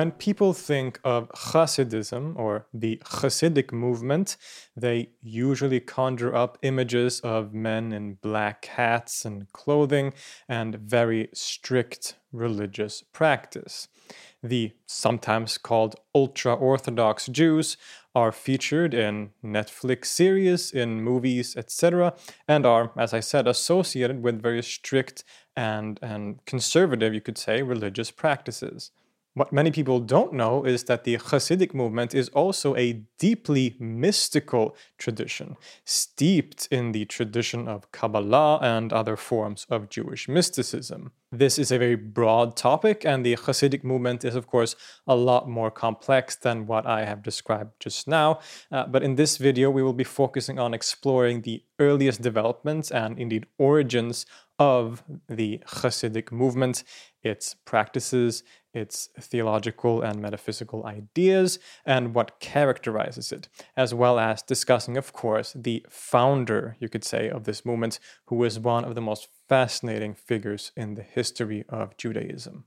When people think of Hasidism or the Hasidic movement, they usually conjure up images of men in black hats and clothing and very strict religious practice. The sometimes called ultra Orthodox Jews are featured in Netflix series, in movies, etc., and are, as I said, associated with very strict and, and conservative, you could say, religious practices. What many people don't know is that the Hasidic movement is also a deeply mystical tradition, steeped in the tradition of Kabbalah and other forms of Jewish mysticism. This is a very broad topic, and the Hasidic movement is, of course, a lot more complex than what I have described just now. Uh, but in this video, we will be focusing on exploring the earliest developments and indeed origins of the Hasidic movement, its practices, its theological and metaphysical ideas, and what characterizes it, as well as discussing, of course, the founder, you could say, of this movement, who is one of the most fascinating figures in the history of Judaism.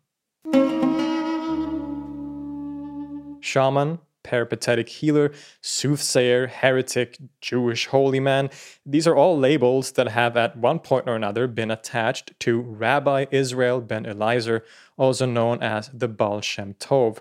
Shaman, peripatetic healer, soothsayer, heretic, Jewish holy man. These are all labels that have at one point or another been attached to Rabbi Israel ben Eliezer, also known as the Baal Shem Tov,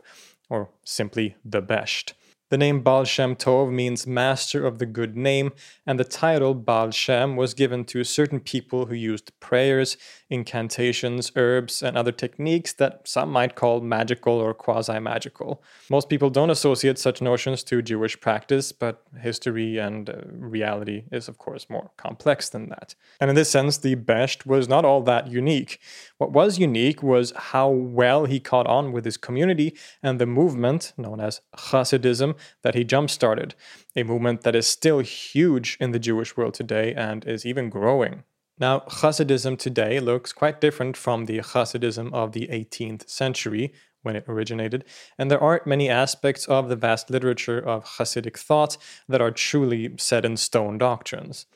or simply the Besht. The name Baal Shem Tov means master of the good name, and the title Baal Shem was given to certain people who used prayers, incantations, herbs, and other techniques that some might call magical or quasi magical. Most people don't associate such notions to Jewish practice, but history and uh, reality is, of course, more complex than that. And in this sense, the Besht was not all that unique. What was unique was how well he caught on with his community and the movement known as Hasidism that he jump started, a movement that is still huge in the Jewish world today and is even growing. Now, Hasidism today looks quite different from the Hasidism of the 18th century when it originated, and there aren't many aspects of the vast literature of Hasidic thought that are truly set in stone doctrines.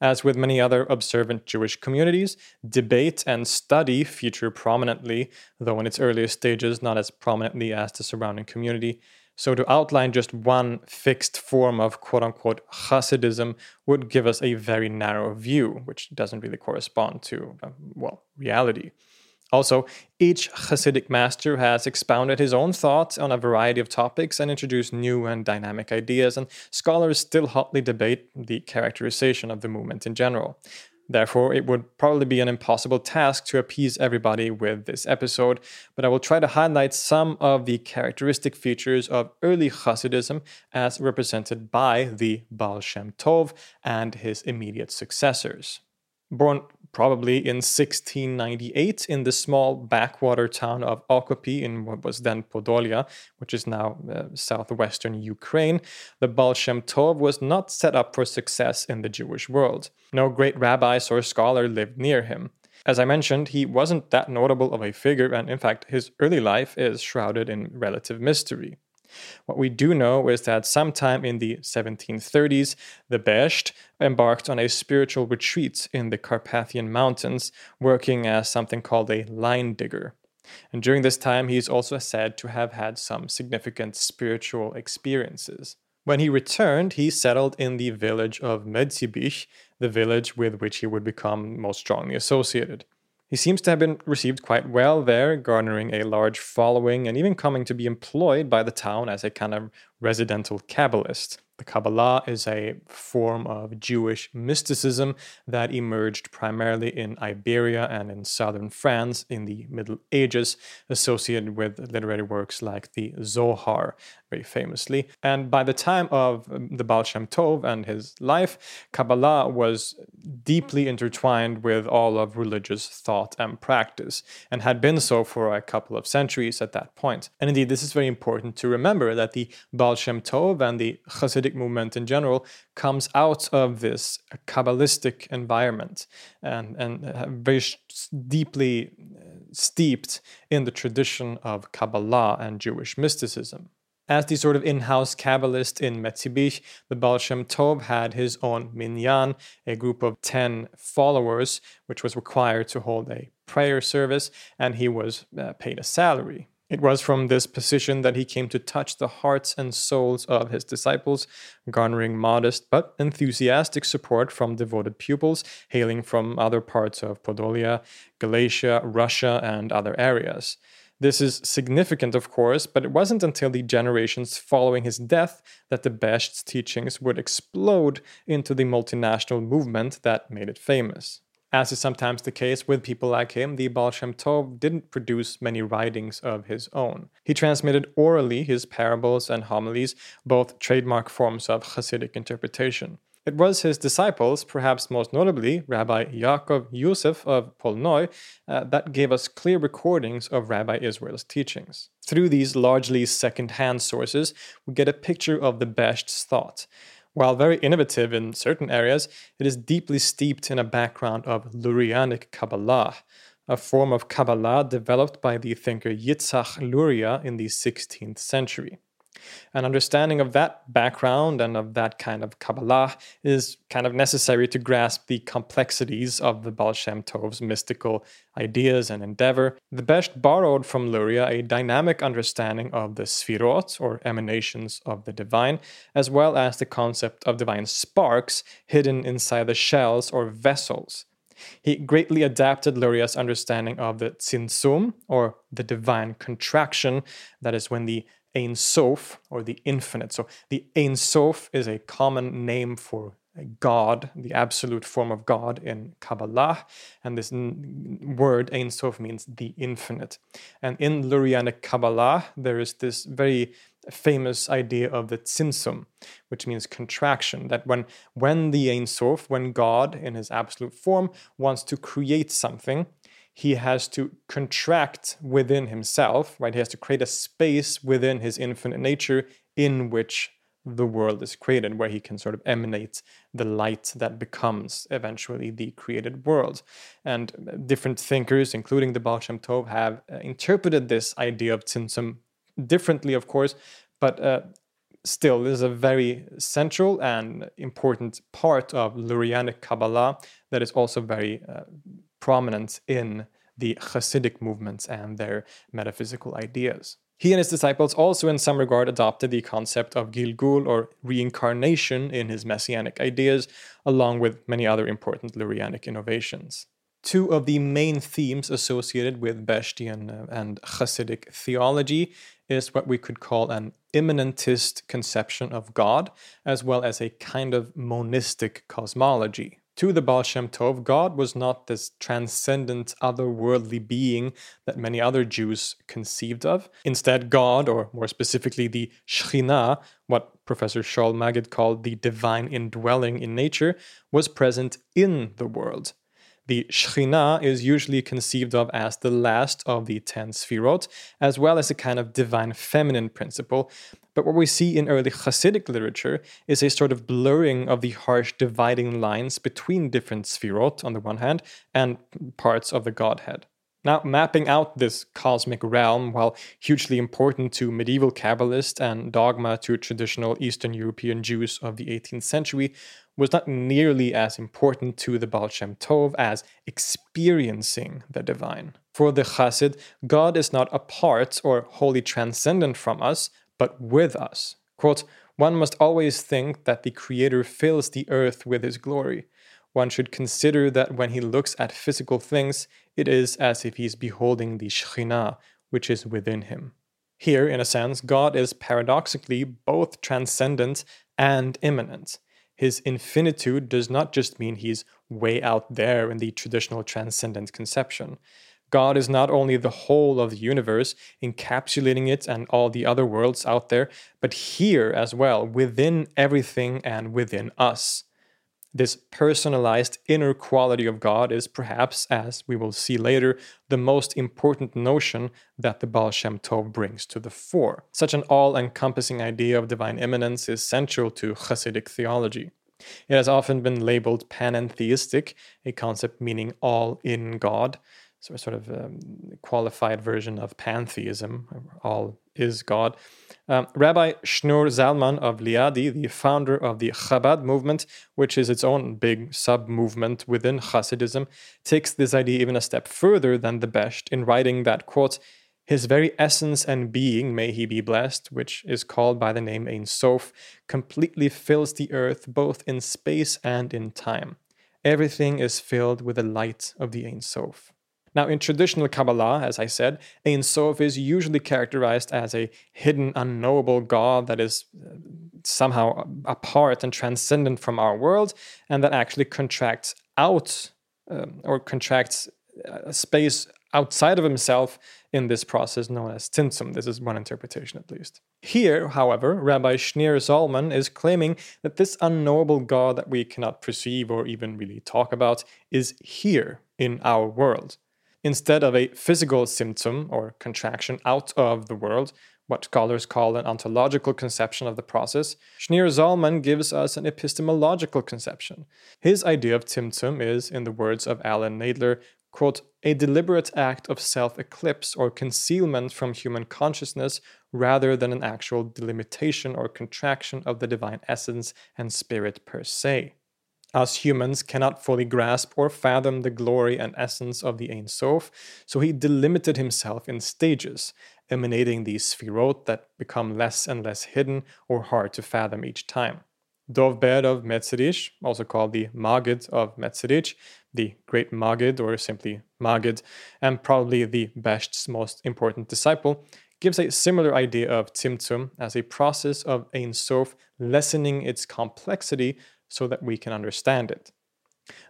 As with many other observant Jewish communities, debate and study feature prominently, though in its earliest stages not as prominently as the surrounding community, so, to outline just one fixed form of quote unquote Hasidism would give us a very narrow view, which doesn't really correspond to, uh, well, reality. Also, each Hasidic master has expounded his own thoughts on a variety of topics and introduced new and dynamic ideas, and scholars still hotly debate the characterization of the movement in general. Therefore, it would probably be an impossible task to appease everybody with this episode, but I will try to highlight some of the characteristic features of early Hasidism as represented by the Baal Shem Tov and his immediate successors. Born probably in 1698 in the small backwater town of Okopi in what was then Podolia, which is now uh, southwestern Ukraine, the Baal Shem Tov was not set up for success in the Jewish world. No great rabbis or scholar lived near him. As I mentioned, he wasn't that notable of a figure, and in fact, his early life is shrouded in relative mystery. What we do know is that sometime in the 1730s, the Besht embarked on a spiritual retreat in the Carpathian Mountains, working as something called a lime digger. And during this time, he is also said to have had some significant spiritual experiences. When he returned, he settled in the village of Medzibich, the village with which he would become most strongly associated. He seems to have been received quite well there, garnering a large following and even coming to be employed by the town as a kind of residential Kabbalist. The Kabbalah is a form of Jewish mysticism that emerged primarily in Iberia and in southern France in the Middle Ages, associated with literary works like the Zohar, very famously. And by the time of um, the Baal Shem Tov and his life, Kabbalah was deeply intertwined with all of religious thought and practice, and had been so for a couple of centuries at that point. And indeed, this is very important to remember that the Baal Shem Tov and the Hasidic movement in general comes out of this Kabbalistic environment and, and very deeply uh, steeped in the tradition of Kabbalah and Jewish mysticism. As the sort of in house Kabbalist in Metzibich, the Baal Shem Tov had his own minyan, a group of 10 followers, which was required to hold a prayer service, and he was uh, paid a salary. It was from this position that he came to touch the hearts and souls of his disciples, garnering modest but enthusiastic support from devoted pupils hailing from other parts of Podolia, Galicia, Russia, and other areas. This is significant, of course, but it wasn't until the generations following his death that the Besht's teachings would explode into the multinational movement that made it famous. As is sometimes the case with people like him, the Baal Shem Tov didn't produce many writings of his own. He transmitted orally his parables and homilies, both trademark forms of Hasidic interpretation. It was his disciples, perhaps most notably Rabbi Yaakov Yosef of Polnoy, uh, that gave us clear recordings of Rabbi Israel's teachings. Through these largely second hand sources, we get a picture of the Besht's thought. While very innovative in certain areas, it is deeply steeped in a background of Lurianic Kabbalah, a form of Kabbalah developed by the thinker Yitzhak Luria in the 16th century. An understanding of that background and of that kind of Kabbalah is kind of necessary to grasp the complexities of the Baal Shem Tov's mystical ideas and endeavor. The Besht borrowed from Luria a dynamic understanding of the Sfirot, or emanations of the divine, as well as the concept of divine sparks hidden inside the shells or vessels. He greatly adapted Luria's understanding of the tzimtzum, or the divine contraction, that is, when the Ein Sof, or the infinite. So the Ein Sof is a common name for God, the absolute form of God in Kabbalah, and this n- word Ein Sof means the infinite. And in Lurianic Kabbalah, there is this very famous idea of the tzimtzum, which means contraction. That when when the Ein Sof, when God in His absolute form wants to create something, he has to contract within himself, right? He has to create a space within his infinite nature in which the world is created, where he can sort of emanate the light that becomes eventually the created world. And different thinkers, including the Baal Shem Tov, have uh, interpreted this idea of tzimtzum differently, of course, but uh, still, this is a very central and important part of Lurianic Kabbalah that is also very uh, prominent in the Hasidic movements and their metaphysical ideas. He and his disciples also, in some regard, adopted the concept of Gilgul or reincarnation in his messianic ideas, along with many other important Lurianic innovations. Two of the main themes associated with Beshtian uh, and Hasidic theology is what we could call an immanentist conception of God, as well as a kind of monistic cosmology. To the Baal Shem Tov, God was not this transcendent, otherworldly being that many other Jews conceived of. Instead, God, or more specifically the Shekhinah, what Professor Shaul Magid called the divine indwelling in nature, was present in the world. The Shekhinah is usually conceived of as the last of the ten Sfirot, as well as a kind of divine feminine principle. But what we see in early Hasidic literature is a sort of blurring of the harsh dividing lines between different Sfirot on the one hand and parts of the Godhead. Now, mapping out this cosmic realm, while hugely important to medieval Kabbalists and dogma to traditional Eastern European Jews of the 18th century, was not nearly as important to the Baal Shem Tov as experiencing the divine. For the Chassid, God is not apart or wholly transcendent from us, but with us. Quote, one must always think that the Creator fills the earth with His glory. One should consider that when he looks at physical things, it is as if he is beholding the Shekhinah, which is within him. Here, in a sense, God is paradoxically both transcendent and immanent. His infinitude does not just mean he's way out there in the traditional transcendent conception. God is not only the whole of the universe, encapsulating it and all the other worlds out there, but here as well, within everything and within us. This personalized inner quality of God is perhaps, as we will see later, the most important notion that the Baal Shem Tov brings to the fore. Such an all encompassing idea of divine immanence is central to Hasidic theology. It has often been labeled panentheistic, a concept meaning all in God, so a sort of um, qualified version of pantheism, all is God. Um, Rabbi Shneur Zalman of Liadi, the founder of the Chabad movement, which is its own big sub movement within Hasidism, takes this idea even a step further than the Besht in writing that, quote, His very essence and being, may he be blessed, which is called by the name Ein Sof, completely fills the earth both in space and in time. Everything is filled with the light of the Ein Sof. Now, in traditional Kabbalah, as I said, Ein Sof is usually characterized as a hidden, unknowable God that is uh, somehow apart and transcendent from our world, and that actually contracts out um, or contracts a space outside of himself in this process known as Tzimtzum. This is one interpretation at least. Here, however, Rabbi Shneur Zalman is claiming that this unknowable God that we cannot perceive or even really talk about is here in our world. Instead of a physical tzimtzum or contraction out of the world, what scholars call an ontological conception of the process, Shneur Zalman gives us an epistemological conception. His idea of Tzimtzum is, in the words of Allan Nadler, quote, a deliberate act of self eclipse or concealment from human consciousness rather than an actual delimitation or contraction of the divine essence and spirit per se. Us humans cannot fully grasp or fathom the glory and essence of the Ein Sof, so he delimited himself in stages, emanating these sphirot that become less and less hidden or hard to fathom each time. Dovber of Metzerich, also called the Maggid of Metzerich, the great Maggid or simply Maggid, and probably the Besht's most important disciple, gives a similar idea of Tzimtzum as a process of Ein Sof lessening its complexity so that we can understand it.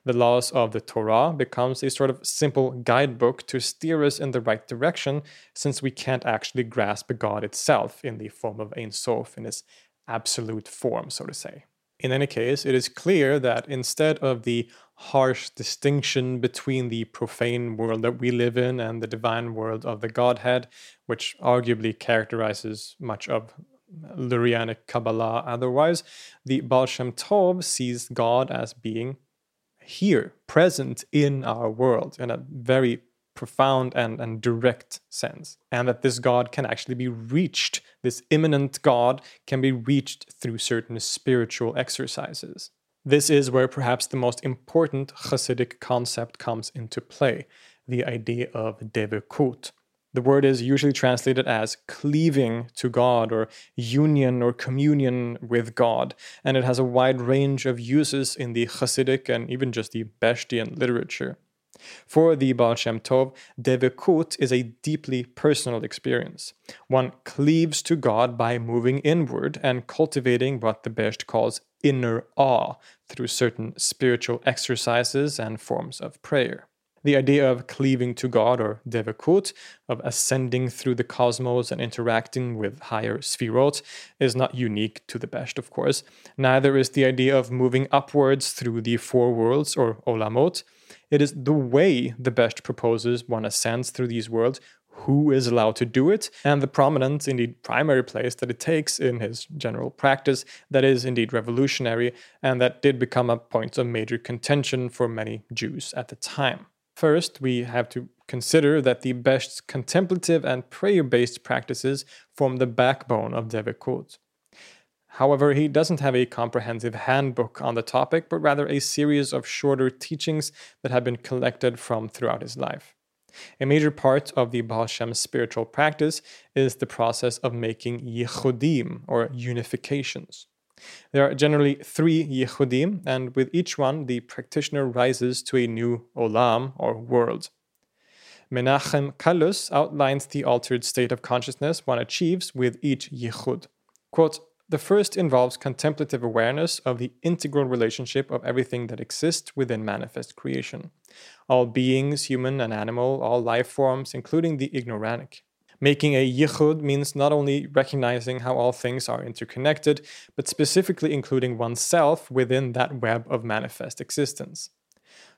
The laws of the Torah becomes a sort of simple guidebook to steer us in the right direction since we can't actually grasp God itself in the form of Ein Sof in its absolute form, so to say. In any case, it is clear that instead of the harsh distinction between the profane world that we live in and the divine world of the Godhead, which arguably characterizes much of Lurianic Kabbalah otherwise, the Baal Shem Tov sees God as being here, present in our world in a very profound and, and direct sense. And that this God can actually be reached, this immanent God can be reached through certain spiritual exercises. This is where perhaps the most important Hasidic concept comes into play the idea of devekut. The word is usually translated as cleaving to God or union or communion with God, and it has a wide range of uses in the Hasidic and even just the Beshtian literature. For the Baal Shem Tov, devekut is a deeply personal experience. One cleaves to God by moving inward and cultivating what the Besht calls inner awe through certain spiritual exercises and forms of prayer. The idea of cleaving to God, or devekut, of ascending through the cosmos and interacting with higher sphirot, is not unique to the Besht, of course. Neither is the idea of moving upwards through the four worlds, or olamot. It is the way the Besht proposes one ascends through these worlds, who is allowed to do it, and the prominent, indeed primary place that it takes in his general practice that is indeed revolutionary and that did become a point of major contention for many Jews at the time. First, we have to consider that the Besht's contemplative and prayer based practices form the backbone of Devekut. However, he doesn't have a comprehensive handbook on the topic, but rather a series of shorter teachings that have been collected from throughout his life. A major part of the Baal Shem's spiritual practice is the process of making yichudim, or unifications. There are generally three yichudim, and with each one, the practitioner rises to a new olam, or world. Menachem Kallus outlines the altered state of consciousness one achieves with each yichud. Quote, the first involves contemplative awareness of the integral relationship of everything that exists within manifest creation. All beings, human and animal, all life forms, including the ignoranic. Making a yichud means not only recognizing how all things are interconnected, but specifically including oneself within that web of manifest existence.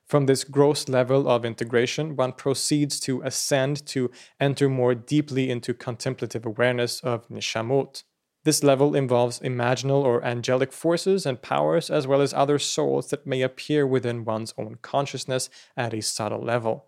From this gross level of integration, one proceeds to ascend to enter more deeply into contemplative awareness of nishamot, this level involves imaginal or angelic forces and powers, as well as other souls that may appear within one's own consciousness at a subtle level.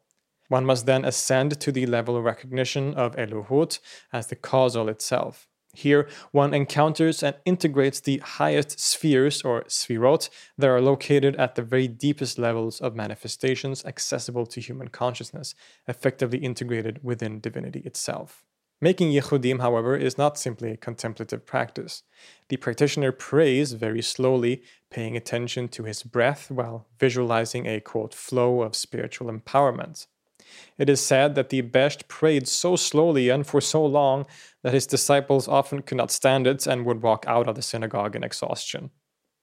One must then ascend to the level of recognition of Elohut as the causal itself. Here, one encounters and integrates the highest spheres or sphirot that are located at the very deepest levels of manifestations accessible to human consciousness, effectively integrated within divinity itself. Making Yechudim, however, is not simply a contemplative practice. The practitioner prays very slowly, paying attention to his breath while visualizing a quote flow of spiritual empowerment. It is said that the Besht prayed so slowly and for so long that his disciples often could not stand it and would walk out of the synagogue in exhaustion.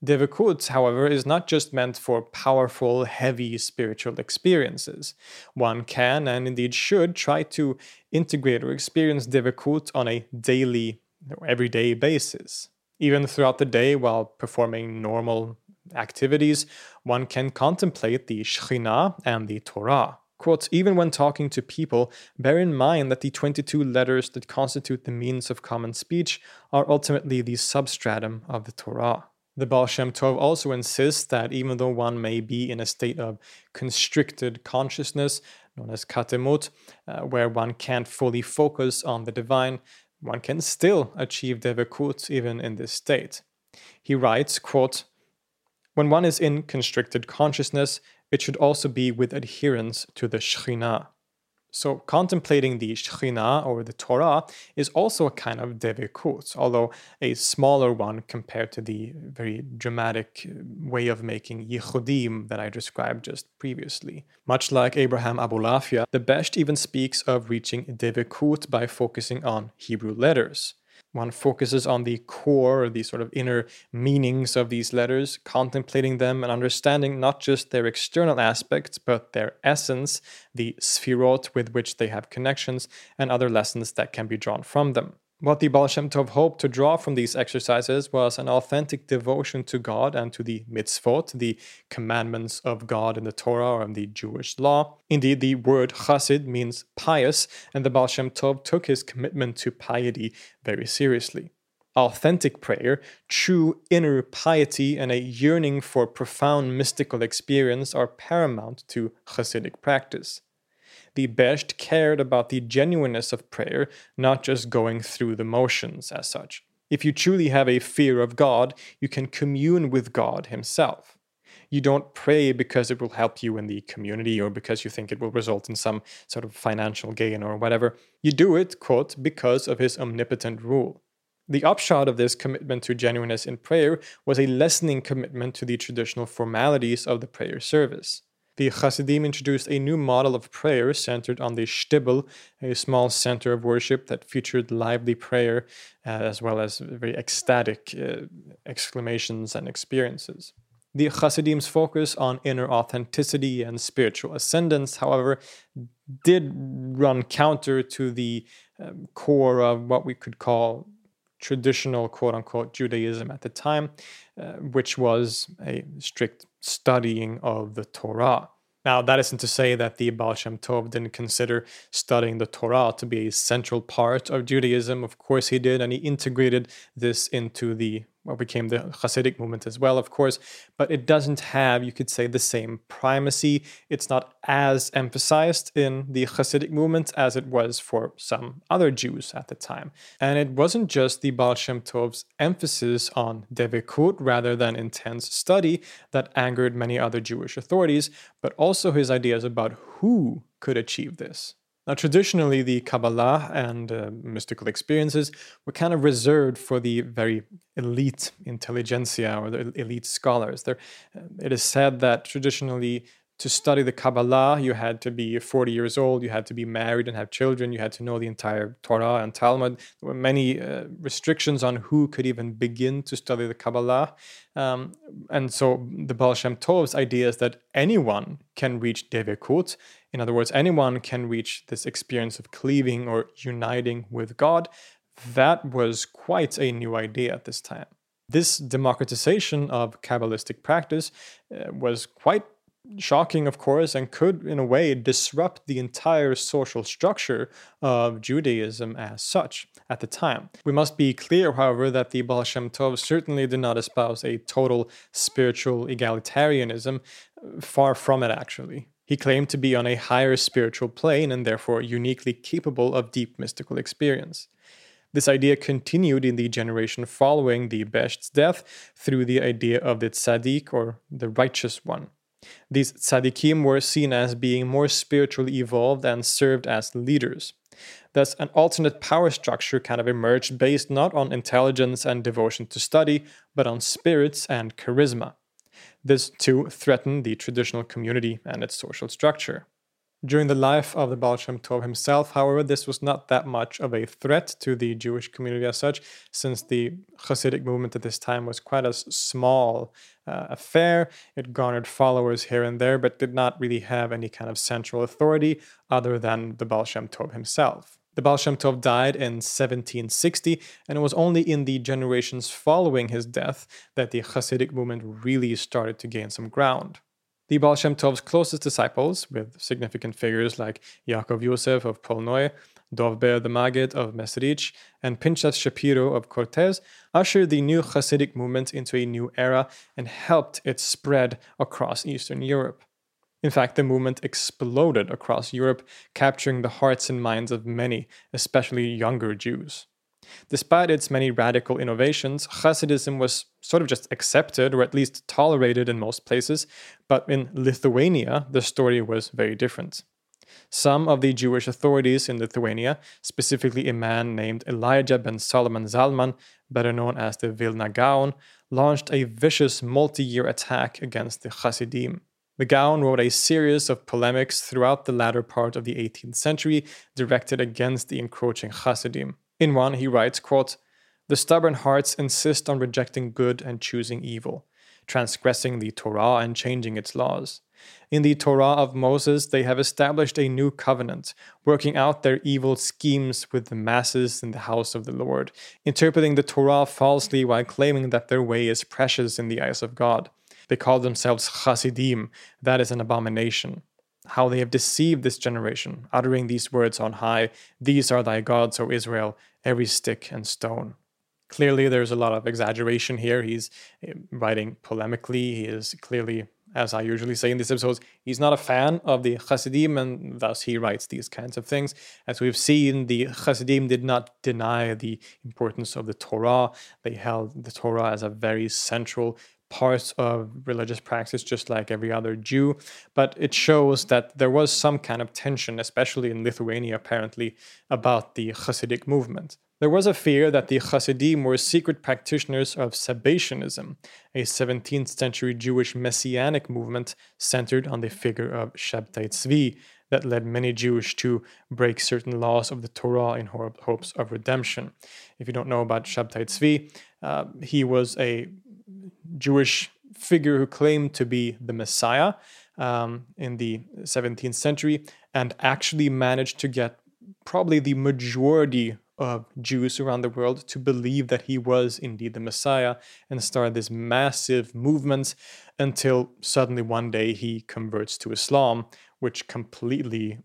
Devekut, however, is not just meant for powerful, heavy spiritual experiences. One can, and indeed should, try to integrate or experience Devekut on a daily, everyday basis. Even throughout the day, while performing normal activities, one can contemplate the Shekhinah and the Torah. Quote, even when talking to people, bear in mind that the 22 letters that constitute the means of common speech are ultimately the substratum of the Torah. The Baal Shem Tov also insists that even though one may be in a state of constricted consciousness, known as katnut, uh, where one can't fully focus on the divine, one can still achieve devekut even in this state. He writes, quote, When one is in constricted consciousness, it should also be with adherence to the Shekhinah. So, contemplating the Shekhinah or the Torah is also a kind of devekut, although a smaller one compared to the very dramatic uh, way of making yichudim that I described just previously. Much like Abraham Abulafia, the Besht even speaks of reaching devekut by focusing on Hebrew letters. One focuses on the core, the sort of inner meanings of these letters, contemplating them and understanding not just their external aspects, but their essence, the sphirot with which they have connections, and other lessons that can be drawn from them. What the Baal Shem Tov hoped to draw from these exercises was an authentic devotion to God and to the mitzvot, the commandments of God in the Torah or in the Jewish law. Indeed, the word chassid means pious, and the Baal Shem Tov took his commitment to piety very seriously. Authentic prayer, true inner piety, and a yearning for profound mystical experience are paramount to Hasidic practice the Besht cared about the genuineness of prayer, not just going through the motions as such. If you truly have a fear of God, you can commune with God Himself. You don't pray because it will help you in the community or because you think it will result in some sort of financial gain or whatever. You do it, quote, because of His omnipotent rule. The upshot of this commitment to genuineness in prayer was a lessening commitment to the traditional formalities of the prayer service the Hasidim introduced a new model of prayer centered on the shtibel, a small center of worship that featured lively prayer uh, as well as very ecstatic uh, exclamations and experiences. The Hasidim's focus on inner authenticity and spiritual ascendance, however, did run counter to the um, core of what we could call traditional quote unquote Judaism at the time, uh, which was a strict studying of the Torah. Now, that isn't to say that the Baal Shem Tov didn't consider studying the Torah to be a central part of Judaism. Of course, he did, and he integrated this into the what became the Hasidic movement as well, of course, but it doesn't have, you could say, the same primacy. It's not as emphasized in the Hasidic movement as it was for some other Jews at the time. And it wasn't just the Baal Shem Tov's emphasis on devekut rather than intense study that angered many other Jewish authorities, but also his ideas about who could achieve this. Now, traditionally, the Kabbalah and uh, mystical experiences were kind of reserved for the very elite intelligentsia or the elite scholars. There, uh, it is said that traditionally to study the Kabbalah, you had to be 40 years old, you had to be married and have children, you had to know the entire Torah and Talmud. There were many uh, restrictions on who could even begin to study the Kabbalah. Um, and so the Baal Shem Tov's idea is that anyone can reach Devekut. In other words, anyone can reach this experience of cleaving or uniting with God. That was quite a new idea at this time. This democratization of Kabbalistic practice uh, was quite shocking, of course, and could, in a way, disrupt the entire social structure of Judaism as such at the time. We must be clear, however, that the Baal Shem Tov certainly did not espouse a total spiritual egalitarianism, far from it, actually. He claimed to be on a higher spiritual plane and therefore uniquely capable of deep mystical experience. This idea continued in the generation following the Besht's death through the idea of the tzaddik or the righteous one. These tzaddikim were seen as being more spiritually evolved and served as leaders. Thus, an alternate power structure kind of emerged based not on intelligence and devotion to study, but on spirits and charisma. This too threatened the traditional community and its social structure. During the life of the Baal Shem Tov himself, however, this was not that much of a threat to the Jewish community as such, since the Hasidic movement at this time was quite a small uh, affair. It garnered followers here and there, but did not really have any kind of central authority other than the Baal Shem Tov himself. The Baal Shem Tov died in 1760, and it was only in the generations following his death that the Hasidic movement really started to gain some ground. The Baal Shem Tov's closest disciples, with significant figures like Yaakov Yosef of Polnoy, Dovber the Maggid of Mesrich, and Pinchas Shapiro of Koretz, ushered the new Hasidic movement into a new era and helped it spread across Eastern Europe. In fact, the movement exploded across Europe, capturing the hearts and minds of many, especially younger Jews. Despite its many radical innovations, Hasidism was sort of just accepted or at least tolerated in most places, but in Lithuania, the story was very different. Some of the Jewish authorities in Lithuania, specifically a man named Elijah ben Solomon Zalman, better known as the Vilna Gaon, launched a vicious multi year attack against the Hasidim. Gaon wrote a series of polemics throughout the latter part of the 18th century directed against the encroaching Hasidim. In one, he writes, quote, The stubborn hearts insist on rejecting good and choosing evil, transgressing the Torah and changing its laws. In the Torah of Moses, they have established a new covenant, working out their evil schemes with the masses in the house of the Lord, interpreting the Torah falsely while claiming that their way is precious in the eyes of God. They call themselves Chasidim, that is an abomination how they have deceived this generation, uttering these words on high These are thy gods, O Israel, every stick and stone. Clearly, there's a lot of exaggeration here. He's eh, writing polemically. He is clearly, as I usually say in these episodes, he's not a fan of the Hasidim, and thus he writes these kinds of things. As we've seen, the Hasidim did not deny the importance of the Torah. They held the Torah as a very central parts of religious practice just like every other Jew, but it shows that there was some kind of tension, especially in Lithuania apparently, about the Hasidic movement. There was a fear that the Hasidim were secret practitioners of Sabbatianism, a 17th century Jewish messianic movement centered on the figure of Shabtai Tzvi that led many Jews to break certain laws of the Torah in hopes of redemption. If you don't know about Shabtai Tzvi, uh, he was a Jewish figure who claimed to be the Messiah um, in the 17th century and actually managed to get probably the majority of Jews around the world to believe that he was indeed the Messiah and start this massive movement until suddenly one day he converts to Islam, which completely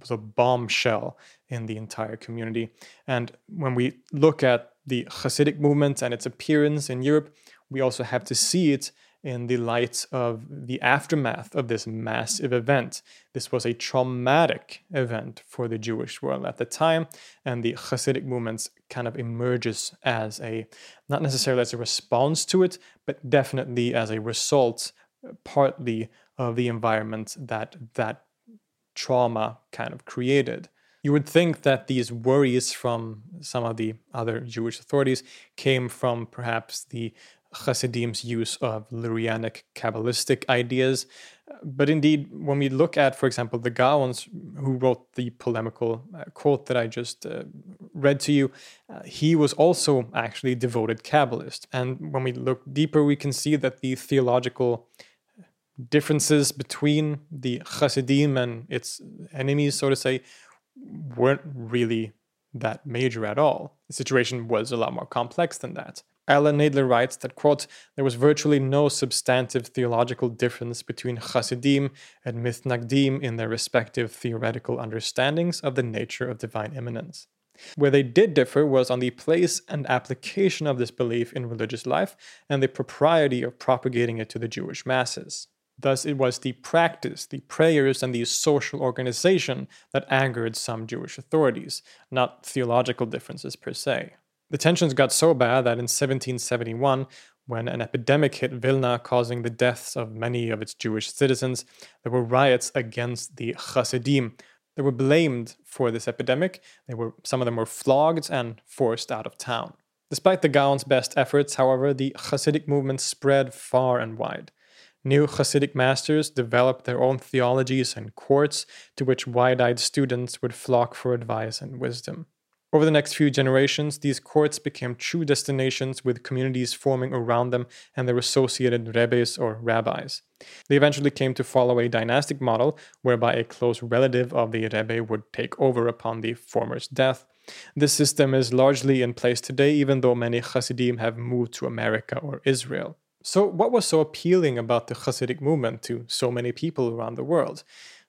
was a bombshell in the entire community. And when we look at the Hasidic movement and its appearance in Europe, we also have to see it in the light of the aftermath of this massive event. This was a traumatic event for the Jewish world at the time, and the Hasidic movement kind of emerges as a, not necessarily as a response to it, but definitely as a result, partly of the environment that that trauma kind of created. You would think that these worries from some of the other Jewish authorities came from perhaps the Chasidim's use of Lurianic Kabbalistic ideas. But indeed, when we look at, for example, the Gaons who wrote the polemical uh, quote that I just uh, read to you, uh, he was also actually devoted Kabbalist. And when we look deeper, we can see that the theological differences between the Hasidim and its enemies, so to say, weren't really that major at all. The situation was a lot more complex than that. Allan Nadler writes that, quote, there was virtually no substantive theological difference between Hasidim and Mithnagdim in their respective theoretical understandings of the nature of divine immanence. Where they did differ was on the place and application of this belief in religious life and the propriety of propagating it to the Jewish masses. Thus, it was the practice, the prayers, and the social organization that angered some Jewish authorities, not theological differences per se. The tensions got so bad that in 1771, when an epidemic hit Vilna, causing the deaths of many of its Jewish citizens, there were riots against the Hasidim. They were blamed for this epidemic. They were, some of them were flogged and forced out of town. Despite the Gaon's best efforts, however, the Hasidic movement spread far and wide. New Hasidic masters developed their own theologies and courts to which wide eyed students would flock for advice and wisdom. Over the next few generations, these courts became true destinations with communities forming around them and their associated rebbes or rabbis. They eventually came to follow a dynastic model whereby a close relative of the rebbe would take over upon the former's death. This system is largely in place today, even though many Hasidim have moved to America or Israel. So, what was so appealing about the Hasidic movement to so many people around the world?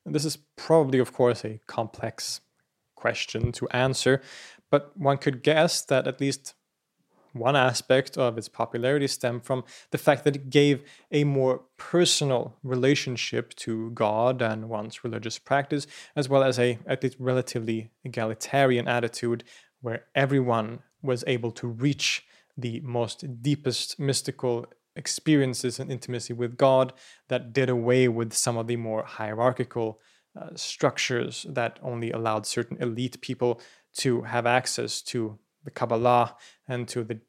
This is probably, of course, a complex question to answer, but one could guess that at least one aspect of its popularity stemmed from the fact that it gave a more personal relationship to God and one's religious practice, as well as a at least relatively egalitarian attitude where everyone was able to reach the most deepest mystical experiences and intimacy with God that did away with some of the more hierarchical uh, structures that only allowed certain elite people to have access to the Kabbalah and to the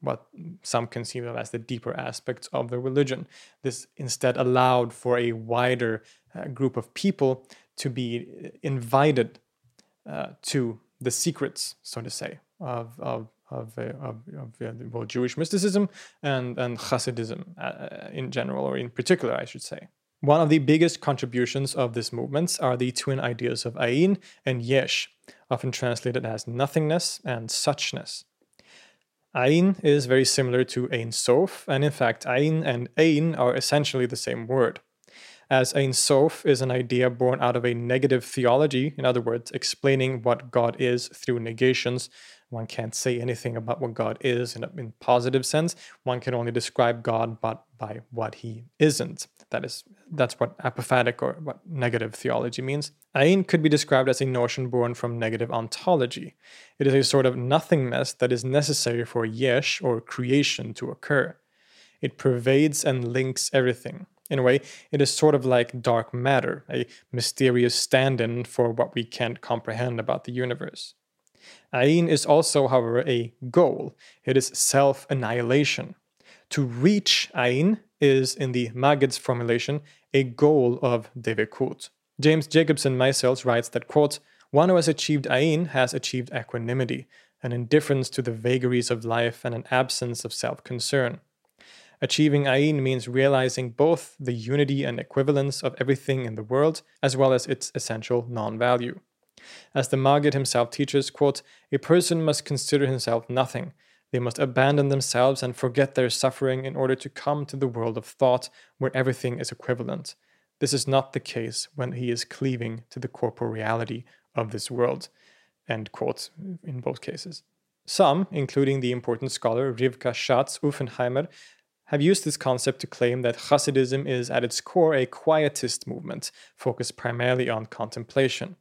what some conceive of as the deeper aspects of the religion. This instead allowed for a wider uh, group of people to be invited uh, to the secrets, so to say, of, of of, uh, of, of uh, Jewish mysticism and, and Hasidism uh, in general, or in particular, I should say. One of the biggest contributions of this movement are the twin ideas of Ayin and Yesh, often translated as nothingness and suchness. Ayin is very similar to Ein Sof, and in fact, Ayin and Ein are essentially the same word. As Ein Sof is an idea born out of a negative theology, in other words, explaining what God is through negations, one can't say anything about what God is in a in positive sense. One can only describe God but by what he isn't. That is that's what apophatic or what negative theology means. Ain could be described as a notion born from negative ontology. It is a sort of nothingness that is necessary for yesh or creation to occur. It pervades and links everything. In a way, it is sort of like dark matter, a mysterious stand in for what we can't comprehend about the universe. Ain is also, however, a goal. It is self annihilation. To reach Ain is, in the Maggid's formulation, a goal of Devekut. James Jacobson Maisels writes that, quote, one who has achieved Ain has achieved equanimity, an indifference to the vagaries of life and an absence of self concern. Achieving Ain means realizing both the unity and equivalence of everything in the world, as well as its essential non value. As the Maggid himself teaches, quote, a person must consider himself nothing. They must abandon themselves and forget their suffering in order to come to the world of thought where everything is equivalent. This is not the case when he is cleaving to the corporeality of this world. End quote in both cases. Some, including the important scholar Rivka Schatz Uffenheimer, have used this concept to claim that Hasidism is at its core a quietist movement focused primarily on contemplation.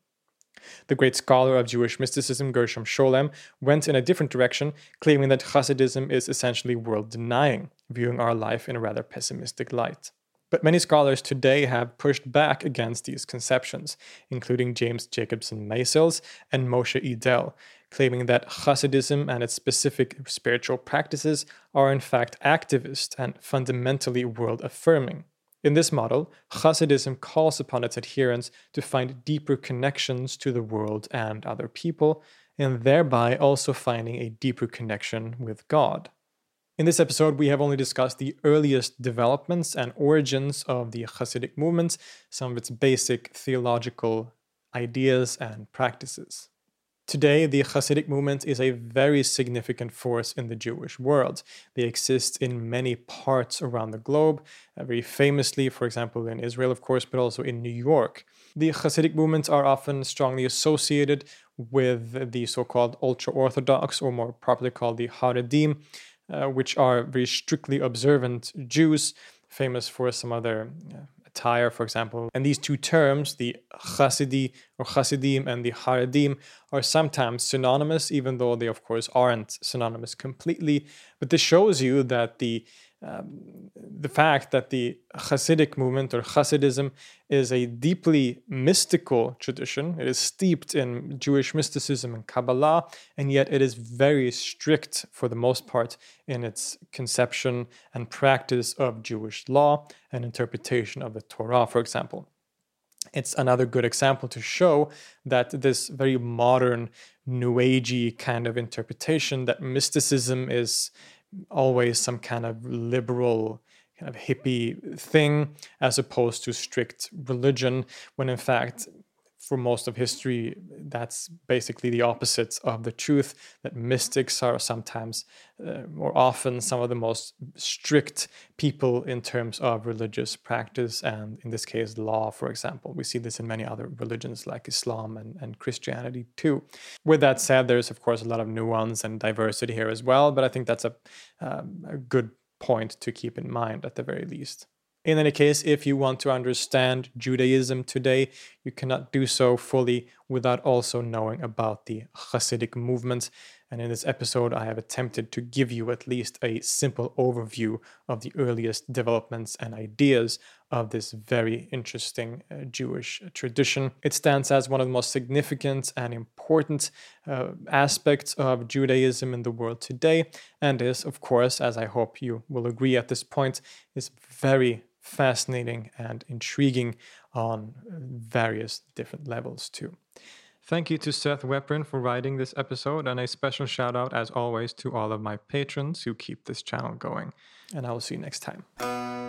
The great scholar of Jewish mysticism, Gershom Scholem, went in a different direction, claiming that Hasidism is essentially world denying, viewing our life in a rather pessimistic light. But many scholars today have pushed back against these conceptions, including James Jacobson Maisels and Moshe Idel, claiming that Hasidism and its specific spiritual practices are in fact activist and fundamentally world affirming. In this model, Hasidism calls upon its adherents to find deeper connections to the world and other people, and thereby also finding a deeper connection with God. In this episode, we have only discussed the earliest developments and origins of the Hasidic movement, some of its basic theological ideas and practices. Today, the Hasidic movement is a very significant force in the Jewish world. They exist in many parts around the globe, uh, very famously, for example, in Israel, of course, but also in New York. The Hasidic movements are often strongly associated with the so called ultra Orthodox, or more properly called the Haredim, uh, which are very strictly observant Jews famous for some other uh, attire, for example. And these two terms, the Chasidi or Chasidim and the Haredim, are sometimes synonymous, even though they, of course, aren't synonymous completely. But this shows you that the um, the fact that the Hasidic movement or Hasidism is a deeply mystical tradition. It is steeped in Jewish mysticism and Kabbalah, and yet it is very strict for the most part in its conception and practice of Jewish law and interpretation of the Torah, for example. It's another good example to show that this very modern, new agey kind of interpretation that mysticism is always some kind of liberal kind of hippie thing as opposed to strict religion when in fact for most of history, that's basically the opposite of the truth. That mystics are sometimes, uh, more often, some of the most strict people in terms of religious practice, and in this case, law, for example. We see this in many other religions like Islam and, and Christianity too. With that said, there's of course a lot of nuance and diversity here as well, but I think that's a, um, a good point to keep in mind at the very least. In any case, if you want to understand Judaism today, you cannot do so fully without also knowing about the Hasidic movement. And in this episode, I have attempted to give you at least a simple overview of the earliest developments and ideas of this very interesting uh, Jewish tradition. It stands as one of the most significant and important uh, aspects of Judaism in the world today, and is, of course, as I hope you will agree at this point, is very fascinating and intriguing on various different levels too. Thank you to Seth Weprin for writing this episode, and a special shout out, as always, to all of my patrons who keep this channel going. And I will see you next time.